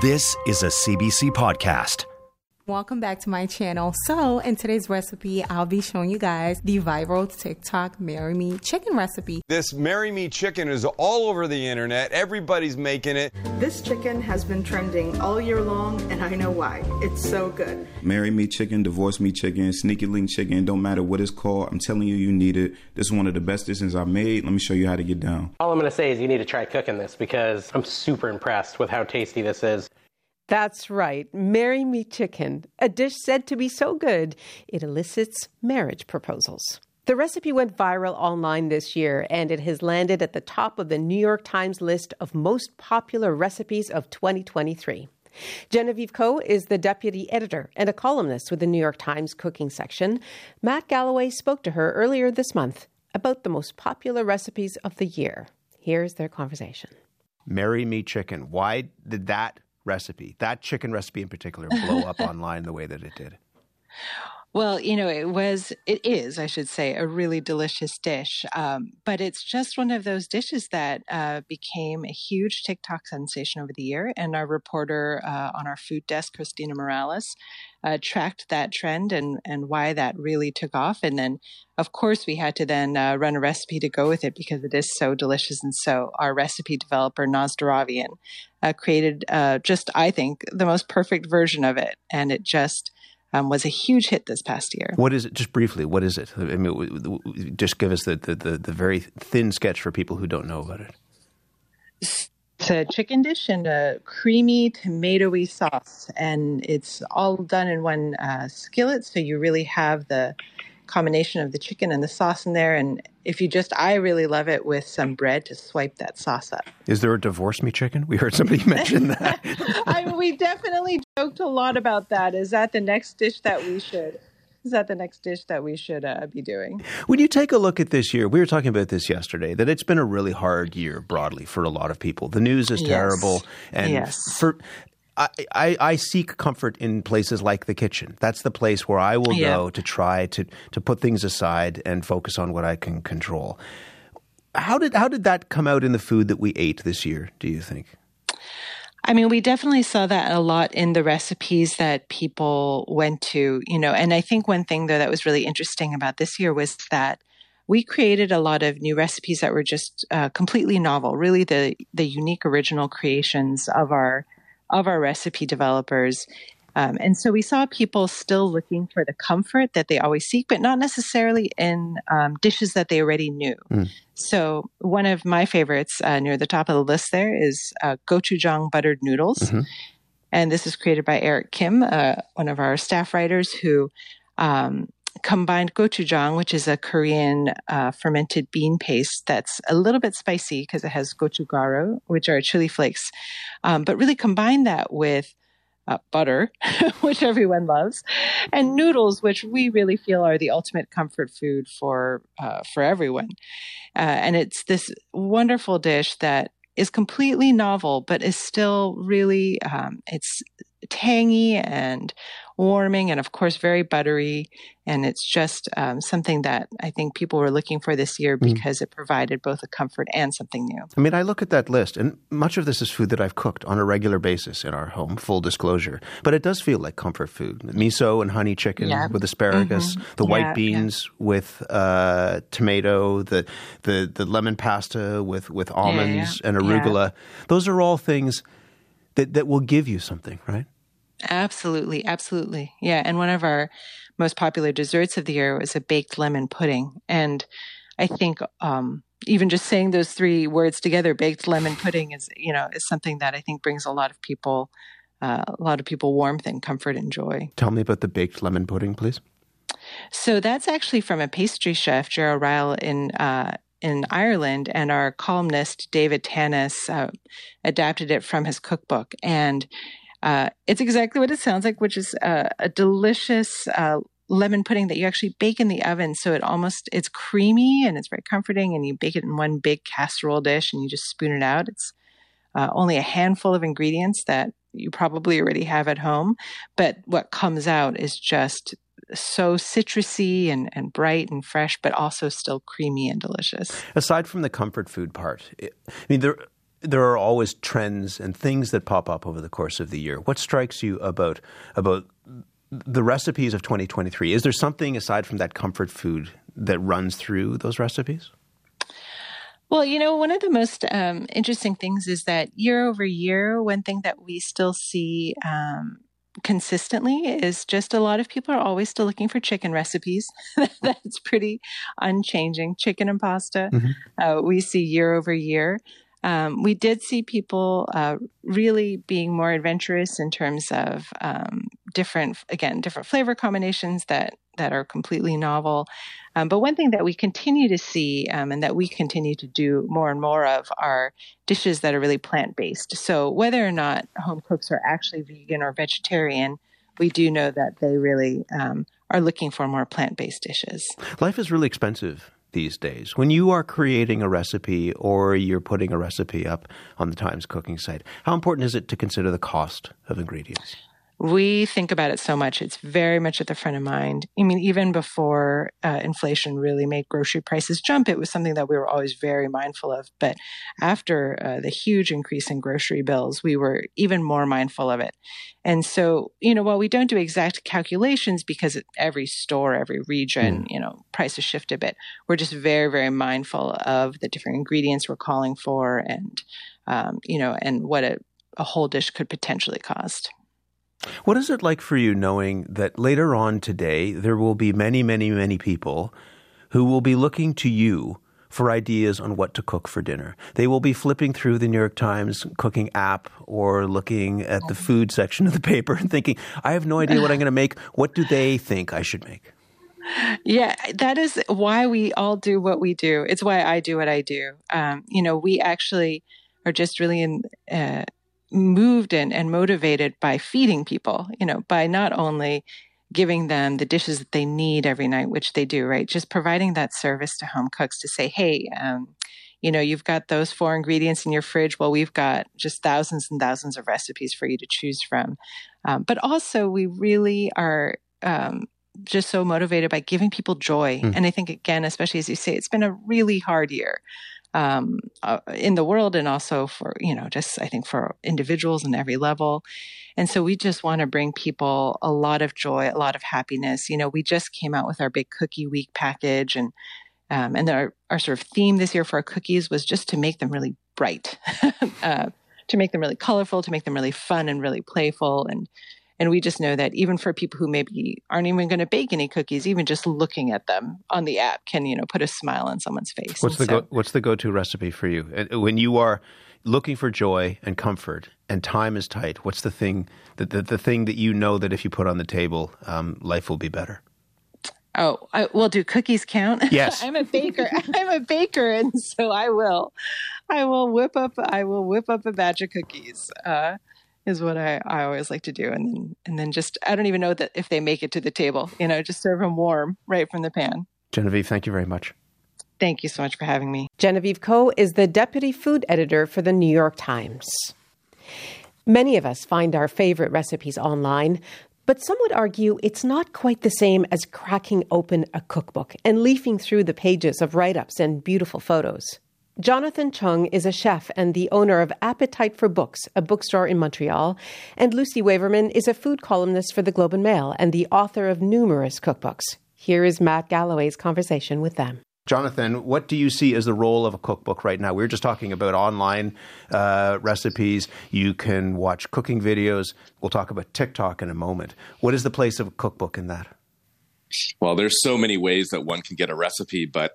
This is a CBC podcast. Welcome back to my channel. So, in today's recipe, I'll be showing you guys the viral TikTok Marry Me chicken recipe. This Marry Me chicken is all over the internet. Everybody's making it. This chicken has been trending all year long, and I know why. It's so good. Marry Me chicken, divorce me chicken, sneaky link chicken, don't matter what it's called. I'm telling you, you need it. This is one of the best dishes I've made. Let me show you how to get down. All I'm going to say is you need to try cooking this because I'm super impressed with how tasty this is. That's right. Marry Me Chicken, a dish said to be so good it elicits marriage proposals. The recipe went viral online this year, and it has landed at the top of the New York Times list of most popular recipes of 2023. Genevieve Ko is the deputy editor and a columnist with the New York Times cooking section. Matt Galloway spoke to her earlier this month about the most popular recipes of the year. Here's their conversation. Marry Me Chicken. Why did that recipe, that chicken recipe in particular, blow up online the way that it did? Well, you know, it was, it is, I should say, a really delicious dish. Um, but it's just one of those dishes that uh, became a huge TikTok sensation over the year. And our reporter uh, on our food desk, Christina Morales, uh, tracked that trend and, and why that really took off. And then, of course, we had to then uh, run a recipe to go with it because it is so delicious. And so our recipe developer, Naz Deravian, uh, created uh, just, I think, the most perfect version of it. And it just, um, was a huge hit this past year. What is it? Just briefly, what is it? I mean, just give us the, the, the, the very thin sketch for people who don't know about it. It's a chicken dish and a creamy tomatoey sauce, and it's all done in one uh, skillet. So you really have the combination of the chicken and the sauce in there. And if you just, I really love it with some bread to swipe that sauce up. Is there a divorce me chicken? We heard somebody mention that. I, we definitely joked a lot about that. Is that the next dish that we should? Is that the next dish that we should uh, be doing? When you take a look at this year, we were talking about this yesterday, that it's been a really hard year broadly for a lot of people. The news is terrible. Yes. And yes. for I, I, I, seek comfort in places like the kitchen. That's the place where I will yeah. go to try to, to put things aside and focus on what I can control. How did how did that come out in the food that we ate this year? Do you think? I mean, we definitely saw that a lot in the recipes that people went to, you know. And I think one thing though that was really interesting about this year was that we created a lot of new recipes that were just uh, completely novel, really the the unique original creations of our of our recipe developers. Um, and so we saw people still looking for the comfort that they always seek, but not necessarily in um, dishes that they already knew. Mm. So one of my favorites uh, near the top of the list there is uh, gochujang buttered noodles. Mm-hmm. And this is created by Eric Kim, uh, one of our staff writers who um, combined gochujang, which is a Korean uh, fermented bean paste that's a little bit spicy because it has gochugaru, which are chili flakes, um, but really combine that with uh, butter, which everyone loves, and noodles, which we really feel are the ultimate comfort food for uh, for everyone. Uh, and it's this wonderful dish that is completely novel, but is still really um, it's tangy and warming and of course very buttery and it's just um, something that i think people were looking for this year Mm. because it provided both a comfort and something new I mean, I look at that list, and much of this is food that I've cooked on a regular basis in our home, full disclosure. But it does feel like comfort food. Miso and honey chicken Yeah. with asparagus, Mhm. the white Yeah, beans with uh, tomato, the, the, the lemon pasta with, with almonds yeah. and arugula. Those are all things that, that will give you something, right? Absolutely absolutely yeah and one of our most popular desserts of the year was a baked lemon pudding and i think um, even just saying those three words together baked lemon pudding is you know is something that i think brings a lot of people uh, a lot of people warmth and comfort and joy Tell me about the baked lemon pudding, please. So that's actually from a pastry chef, Gerald Ryall in uh, in Ireland, and our columnist David Tanis uh, adapted it from his cookbook. And uh, it's exactly what it sounds like, which is uh, a delicious uh, lemon pudding that you actually bake in the oven. So it almost it's creamy and it's very comforting. And you bake it in one big casserole dish, and you just spoon it out. It's uh, only a handful of ingredients that you probably already have at home, but what comes out is just so citrusy and, and bright and fresh, but also still creamy and delicious. Aside from the comfort food part, I mean, there there are always trends and things that pop up over the course of the year. What strikes you about about the recipes of 2023? Is there something aside from that comfort food that runs through those recipes? Well, you know, one of the most um, interesting things is that year over year, one thing that we still see um, consistently is just a lot of people are always still looking for chicken recipes. That's pretty unchanging. Chicken and pasta, mm-hmm. uh, we see year over year. Um, we did see people uh, really being more adventurous in terms of um, different, again, different flavor combinations that that are completely novel. Um, but one thing that we continue to see um, and that we continue to do more and more of are dishes that are really plant based. So whether or not home cooks are actually vegan or vegetarian, we do know that they really um, are looking for more plant based dishes. Life is really expensive these days. When you are creating a recipe or you're putting a recipe up on the Times cooking site, how important is it to consider the cost of ingredients? We think about it so much. It's very much at the front of mind. I mean, even before uh, inflation really made grocery prices jump, it was something that we were always very mindful of. But after uh, the huge increase in grocery bills, we were even more mindful of it. And so, you know, while we don't do exact calculations because every store, every region, mm. you know, prices shift a bit, we're just very, very mindful of the different ingredients we're calling for and, um, you know, and what a, a whole dish could potentially cost. What is it like for you knowing that later on today there will be many, many, many people who will be looking to you for ideas on what to cook for dinner? They will be flipping through the New York Times cooking app or looking at the food section of the paper and thinking, I have no idea what I'm going to make. What do they think I should make? Yeah, that is why we all do what we do. It's why I do what I do. Um, you know, we actually are just really in. Uh, moved and, and motivated by feeding people, you know, by not only giving them the dishes that they need every night, which they do, right? Just providing that service to home cooks to say, hey, um, you know, you've got those four ingredients in your fridge. Well, we've got just thousands and thousands of recipes for you to choose from. Um, but also, we really are um, just so motivated by giving people joy. Mm. And I think, again, especially as you say, it's been a really hard year um, uh, in the world and also for, you know, just I think for individuals in every level. And so we just want to bring people a lot of joy, a lot of happiness. You know, we just came out with our big cookie week package and um, and our, our sort of theme this year for our cookies was just to make them really bright, uh, to make them really colorful, to make them really fun and really playful. And and we just know that even for people who maybe aren't even going to bake any cookies, even just looking at them on the app can, you know, put a smile on someone's face. What's and the so, go, what's the go-to recipe for you when you are looking for joy and comfort and time is tight? What's the thing that the, the thing that you know that if you put on the table, um, life will be better? Oh, I, well, do cookies count? Yes, I'm a baker. I'm a baker, and so I will, I will whip up. I will whip up a batch of cookies. Uh, is what I, I always like to do. And then, and then just, I don't even know that if they make it to the table, you know, just serve them warm right from the pan. Genevieve, thank you very much. Thank you so much for having me. Genevieve Ko is the deputy food editor for the New York Times. Many of us find our favorite recipes online, but some would argue it's not quite the same as cracking open a cookbook and leafing through the pages of write ups and beautiful photos. Jonathan Cheung is a chef and the owner of Appetite for Books, a bookstore in Montreal. And Lucy Waverman is a food columnist for the Globe and Mail and the author of numerous cookbooks. Here is Matt Galloway's conversation with them. Jonathan, what do you see as the role of a cookbook right now? We are just talking about online uh, recipes. You can watch cooking videos. We'll talk about TikTok in a moment. What is the place of a cookbook in that? Well, there's so many ways that one can get a recipe, but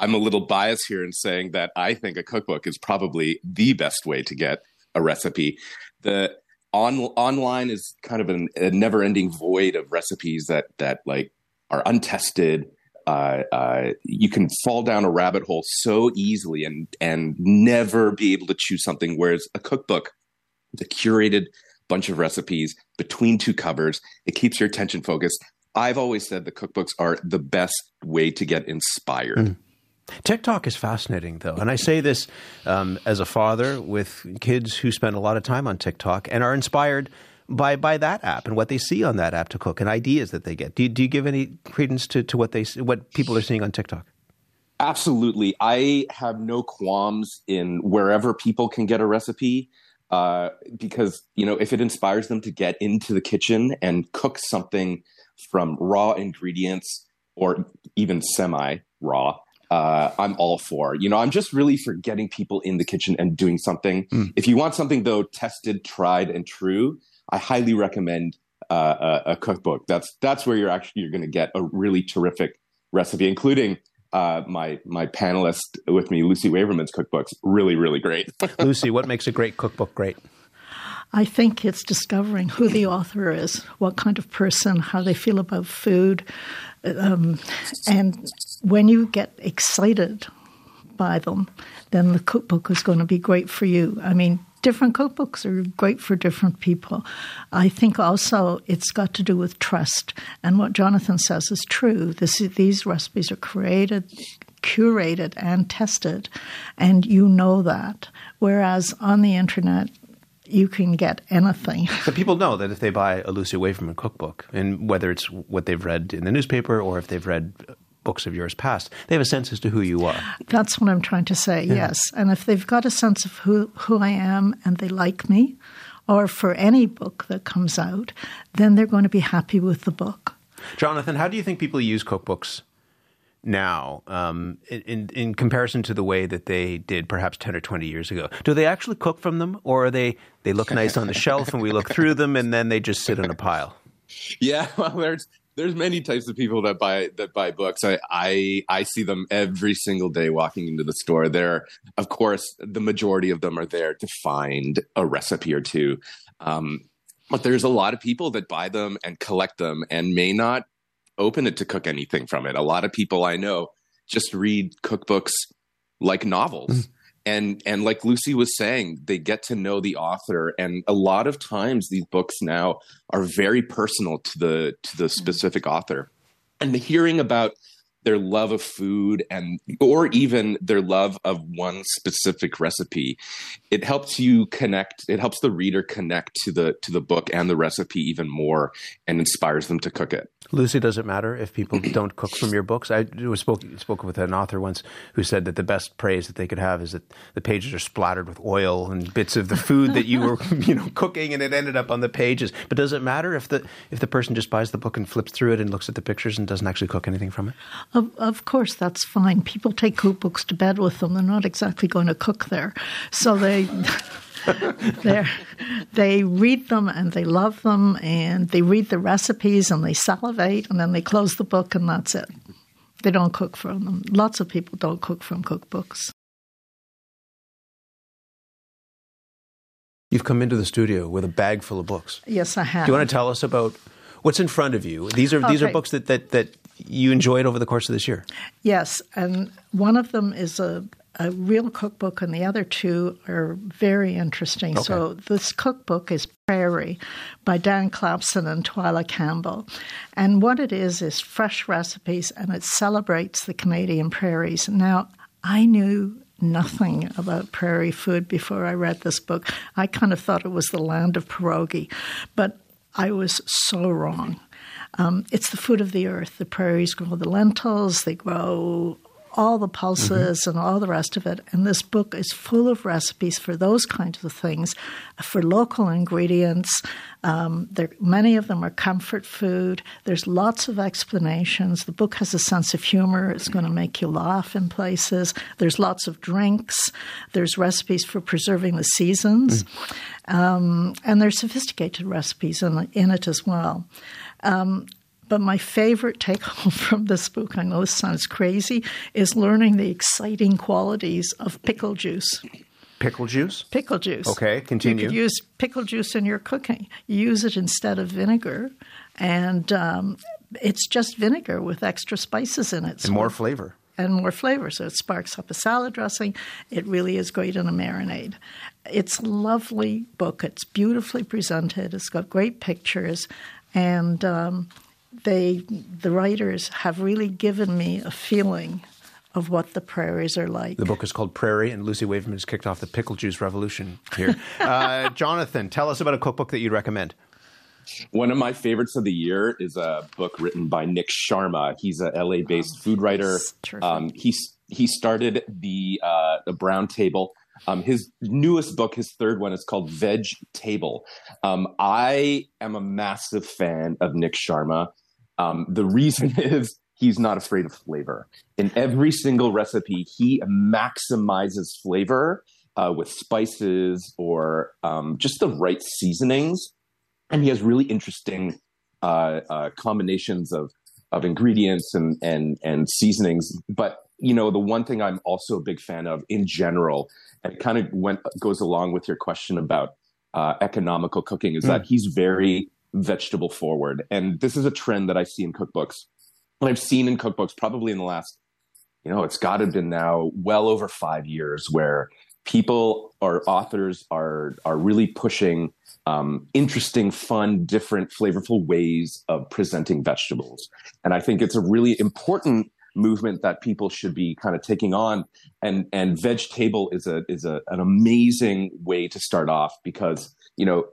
I'm a little biased here in saying that I think a cookbook is probably the best way to get a recipe. The on online is kind of an, a never-ending void of recipes that that like are untested, uh, uh, you can fall down a rabbit hole so easily and and never be able to choose something. Whereas a cookbook, the curated bunch of recipes between two covers, it keeps your attention focused. I've always said the cookbooks are the best way to get inspired. Mm. TikTok is fascinating, though. And I say this um, as a father with kids who spend a lot of time on TikTok and are inspired by, by that app and what they see on that app to cook and ideas that they get. Do you, do you give any credence to, to what, they, what people are seeing on TikTok? Absolutely. I have no qualms in wherever people can get a recipe. Uh, because you know if it inspires them to get into the kitchen and cook something from raw ingredients or even semi raw uh, I'm all for. You know, I'm just really for getting people in the kitchen and doing something. Mm. If you want something though tested, tried, and true, I highly recommend uh, a, a, cookbook. That's that's where you're actually you're going to get a really terrific recipe, including uh, my my panelist with me, Lucy Waverman's cookbooks. Really, really great. Lucy, what makes a great cookbook great? I think it's discovering who the author is, what kind of person, how they feel about food, um, and when you get excited by them, then the cookbook is going to be great for you. I mean, different cookbooks are great for different people. I think also it's got to do with trust. And what Jonathan says is true. This, these recipes are created, curated, and tested, and you know that. Whereas on the internet, you can get anything. But people know that if they buy a Lucy Waverman cookbook, and whether it's what they've read in the newspaper or if they've read books of yours past, they have a sense as to who you are. That's what I'm trying to say, yeah. yes. And if they've got a sense of who, who I am and they like me, or for any book that comes out, then they're going to be happy with the book. Jonathan, how do you think people use cookbooks now um, in, in comparison to the way that they did perhaps 10 or 20 years ago? Do they actually cook from them or are they, they look nice on the shelf and we look through them and then they just sit in a pile? Yeah, well, there's there's many types of people that buy that buy books. I, I I see them every single day walking into the store. There, of course, the majority of them are there to find a recipe or two. Um, but there's a lot of people that buy them and collect them and may not open it to cook anything from it. A lot of people I know just read cookbooks like novels. Mm. And and like Lucy was saying, they get to know the author and a lot of times these books now are very personal to the to the mm. specific author. And the hearing about their love of food and or even their love of one specific recipe. It helps you connect it helps the reader connect to the to the book and the recipe even more and inspires them to cook it. Lucy does it matter if people don't cook from your books? I was spoke, spoke with an author once who said that the best praise that they could have is that the pages are splattered with oil and bits of the food that you were you know cooking and it ended up on the pages. But does it matter if the if the person just buys the book and flips through it and looks at the pictures and doesn't actually cook anything from it of, of course, that's fine. People take cookbooks to bed with them. They're not exactly going to cook there. So they. they read them and they love them and they read the recipes and they salivate and then they close the book and that's it. They don't cook from them. Lots of people don't cook from cookbooks. You've come into the studio with a bag full of books. Yes, I have. Do you want to tell us about what's in front of you? These are okay. these are books that, that, that you enjoyed over the course of this year. Yes, and one of them is a, a real cookbook, and the other two are very interesting. Okay. So this cookbook is Prairie by Dan Clapson and Twyla Campbell, and what it is is fresh recipes, and it celebrates the Canadian prairies. Now, I knew nothing about prairie food before I read this book. I kind of thought it was the land of pierogi, but I was so wrong. Um, it's the food of the earth. The prairies grow the lentils, they grow all the pulses mm-hmm. and all the rest of it. And this book is full of recipes for those kinds of things, for local ingredients. Um, there, many of them are comfort food. There's lots of explanations. The book has a sense of humor. It's going to make you laugh in places. There's lots of drinks. There's recipes for preserving the seasons. Mm. Um, and there's sophisticated recipes in, in it as well. Um, but my favorite take home from this book, I know this sounds crazy, is learning the exciting qualities of pickle juice. Pickle juice? Pickle juice. Okay, continue. You could use pickle juice in your cooking. You use it instead of vinegar. And um, it's just vinegar with extra spices in it. And more flavor. And more flavor. So it sparks up a salad dressing. It really is great in a marinade. It's a lovely book. It's beautifully presented. It's got great pictures. And um, they, the writers have really given me a feeling of what the prairies are like. The book is called Prairie, and Lucy Waverman has kicked off the pickle juice revolution here. uh, Jonathan, tell us about a cookbook that you'd recommend. One of my favorites of the year is a book written by Nik Sharma. He's a LA-based oh, food writer. Um, he he started the uh, the Brown Table. Um, his newest book, his third one, is called Veg Table. Um, I am a massive fan of Nik Sharma. Um, the reason is he's not afraid of flavor. In every single recipe, he maximizes flavor uh, with spices or um, just the right seasonings and he has really interesting uh, uh, combinations of of ingredients and and and seasonings. But you know, the one thing I'm also a big fan of in general, and it kind of went goes along with your question about uh, economical cooking, is mm. that he's very vegetable forward, and this is a trend that I see in cookbooks. And I've seen in cookbooks probably in the last, you know, it's got to have been now well over five years where people or authors are are really pushing um, interesting, fun, different, flavorful ways of presenting vegetables. And I think it's a really important movement that people should be kind of taking on. And and Veg Table is a is a, an amazing way to start off because you know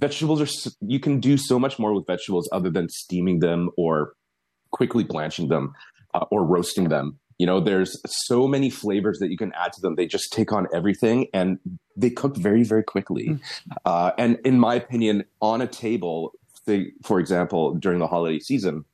vegetables are you can do so much more with vegetables other than steaming them or quickly blanching them uh, or roasting them you know, there's so many flavors that you can add to them. They just take on everything and they cook very, very quickly. Mm. Uh, and in my opinion, on a table, say, for example, during the holiday season,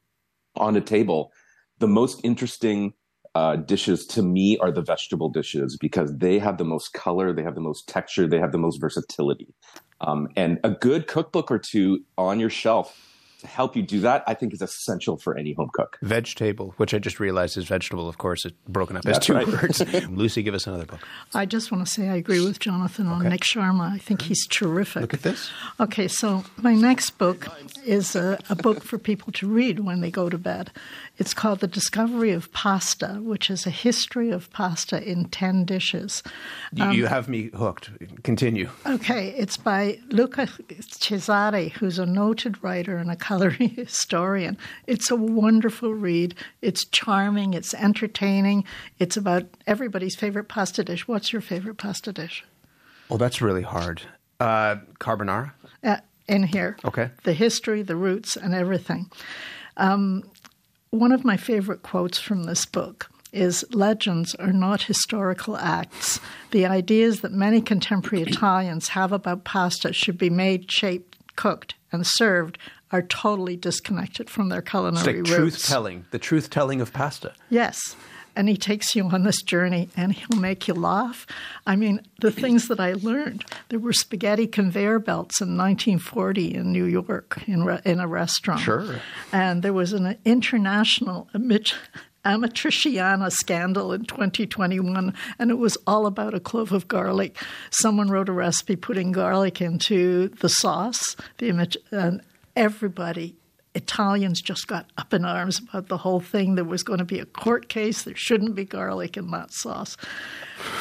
on a table, the most interesting uh, dishes to me are the vegetable dishes because they have the most color, they have the most texture, they have the most versatility. Um, and a good cookbook or two on your shelf help you do that, I think is essential for any home cook. Vegetable, which I just realized is vegetable, of course, it's broken up as two right. words. Lucy, give us another book. I just want to say I agree with Jonathan on okay. Nik Sharma. I think he's terrific. Look at this. Okay, so my next book is a, a book for people to read when they go to bed. It's called The Discovery of Pasta, which is a history of pasta in 10 dishes. Um, you have me hooked. Continue. Okay, it's by Luca Cesari, who's a noted writer and a historian. It's a wonderful read. It's charming, it's entertaining, it's about everybody's favorite pasta dish. What's your favorite pasta dish? Oh, that's really hard. Uh, carbonara? Uh, in here. Okay. The history, the roots, and everything. Um, one of my favorite quotes from this book is legends are not historical acts. The ideas that many contemporary Italians have about pasta should be made, shaped, cooked, and served are totally disconnected from their culinary it's like roots. Truth telling, the truth telling of pasta. Yes and he takes you on this journey and he'll make you laugh. I mean, the things that I learned there were spaghetti conveyor belts in 1940 in New York in, re- in a restaurant. Sure. And there was an international Amatriciana scandal in 2021, and it was all about a clove of garlic. Someone wrote a recipe putting garlic into the sauce, the and everybody Italians just got up in arms about the whole thing. There was going to be a court case. There shouldn't be garlic in that sauce.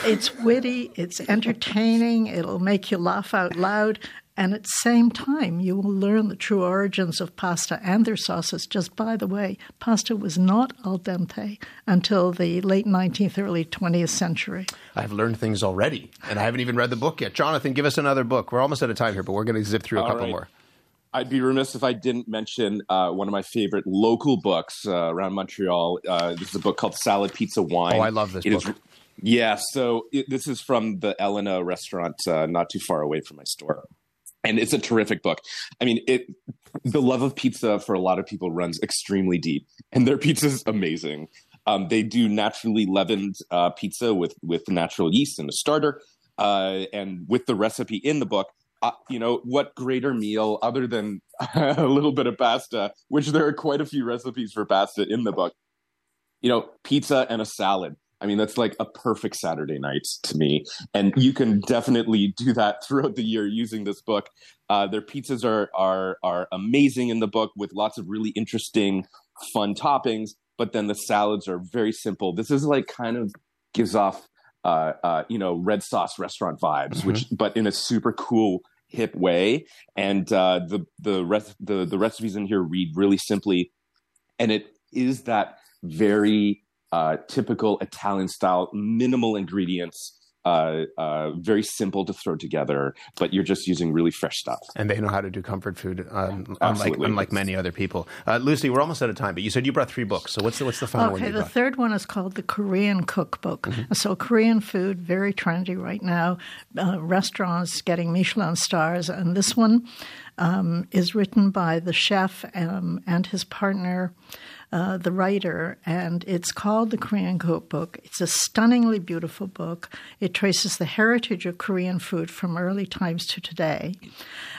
It's witty, it's entertaining, it'll make you laugh out loud. And at the same time, you will learn the true origins of pasta and their sauces. Just by the way, pasta was not al dente until the late 19th, early 20th century. I've learned things already, and I haven't even read the book yet. Jonathan, give us another book. We're almost out of time here, but we're going to zip through a All couple right. more. I'd be remiss if I didn't mention uh, one of my favorite local books uh, around Montreal. Uh, this is a book called Salad Pizza Wine. Oh, I love this it book. Is, yeah, so it, this is from the Elena restaurant, uh, not too far away from my store, and it's a terrific book. I mean, it the love of pizza for a lot of people runs extremely deep, and their pizza is amazing. Um, they do naturally leavened uh, pizza with with natural yeast and a starter, uh, and with the recipe in the book uh, you know, what greater meal other than a little bit of pasta, which there are quite a few recipes for pasta in the book. You know, pizza and a salad. I mean, that's like a perfect Saturday night to me. And you can definitely do that throughout the year using this book. Uh, their pizzas are are are amazing in the book with lots of really interesting, fun toppings. But then the salads are very simple. This is like kind of gives off, uh, uh, you know, red sauce restaurant vibes, mm-hmm. which but in a super cool hip way. And uh, the the rest the the recipes in here read really simply, and it is that very uh, typical Italian style, minimal ingredients. Uh, uh, very simple to throw together, but you're just using really fresh stuff. And they know how to do comfort food, um, unlike unlike many other people. Uh, Lucy, we're almost out of time, but you said you brought three books. So what's the what's the final okay, one? Okay, the third one is called the Korean Cookbook. Mm-hmm. So Korean food, very trendy right now. Uh, restaurants getting Michelin stars, and this one um, is written by the chef um, and his partner. Uh, the writer, and it's called The Korean Cookbook. It's a stunningly beautiful book. It traces the heritage of Korean food from early times to today.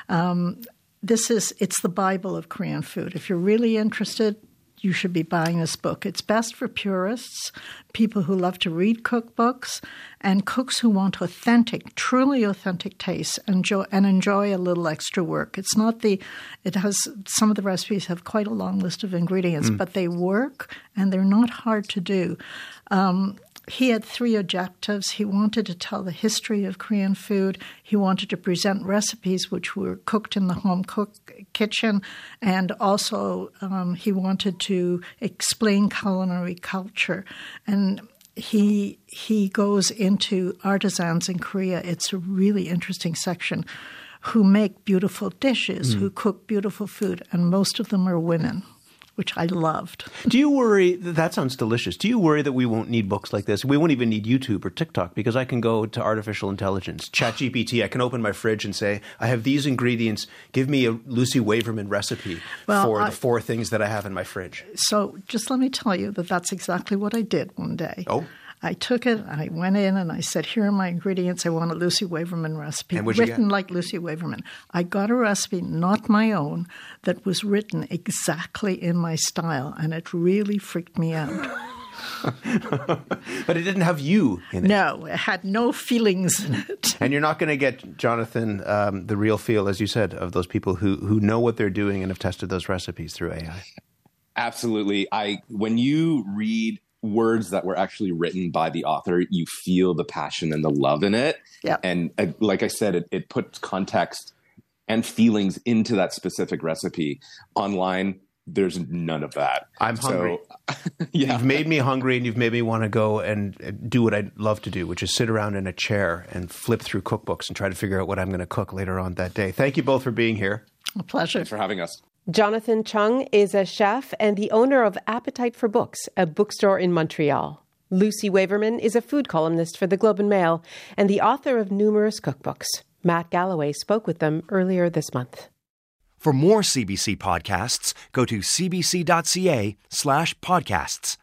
Um, this is it's the Bible of Korean food. If you're really interested, you should be buying this book. It's best for purists, people who love to read cookbooks, and cooks who want authentic, truly authentic tastes and enjoy, and enjoy a little extra work. It's not the, it has, some of the recipes have quite a long list of ingredients, mm. but they work and they're not hard to do. Um, he had three objectives. He wanted to tell the history of Korean food. He wanted to present recipes which were cooked in the home cook kitchen, and also um, he wanted to explain culinary culture. And he he goes into artisans in Korea. It's a really interesting section who make beautiful dishes, mm. who cook beautiful food, and most of them are women which I loved. Do you worry? That sounds delicious. Do you worry that we won't need books like this? We won't even need YouTube or TikTok because I can go to artificial intelligence, ChatGPT. I can open my fridge and say, I have these ingredients. Give me a Lucy Waverman recipe well, for I, the four things that I have in my fridge. So just let me tell you that that's exactly what I did one day. Oh. I took it, I went in and I said, Here are my ingredients. I want a Lucy Waverman recipe. written like Lucy Waverman. I got a recipe, not my own, that was written exactly in my style, and it really freaked me out. but it didn't have you in it. No, it had no feelings in it. and you're not going to get, Jonathan, um, the real feel, as you said, of those people who, who know what they're doing and have tested those recipes through AI. Absolutely. I when you read words that were actually written by the author, you feel the passion and the love in it. Yeah. And uh, like I said, it, it puts context and feelings into that specific recipe. Online, there's none of that. I'm hungry. So, yeah. You've made me hungry and you've made me want to go and uh, do what I love to do, which is sit around in a chair and flip through cookbooks and try to figure out what I'm going to cook later on that day. Thank you both for being here. A pleasure. Thanks for having us. Jonathan Cheung is a chef and the owner of Appetite for Books, a bookstore in Montreal. Lucy Waverman is a food columnist for the Globe and Mail and the author of numerous cookbooks. Matt Galloway spoke with them earlier this month. For more CBC podcasts, go to cbc.ca slash podcasts.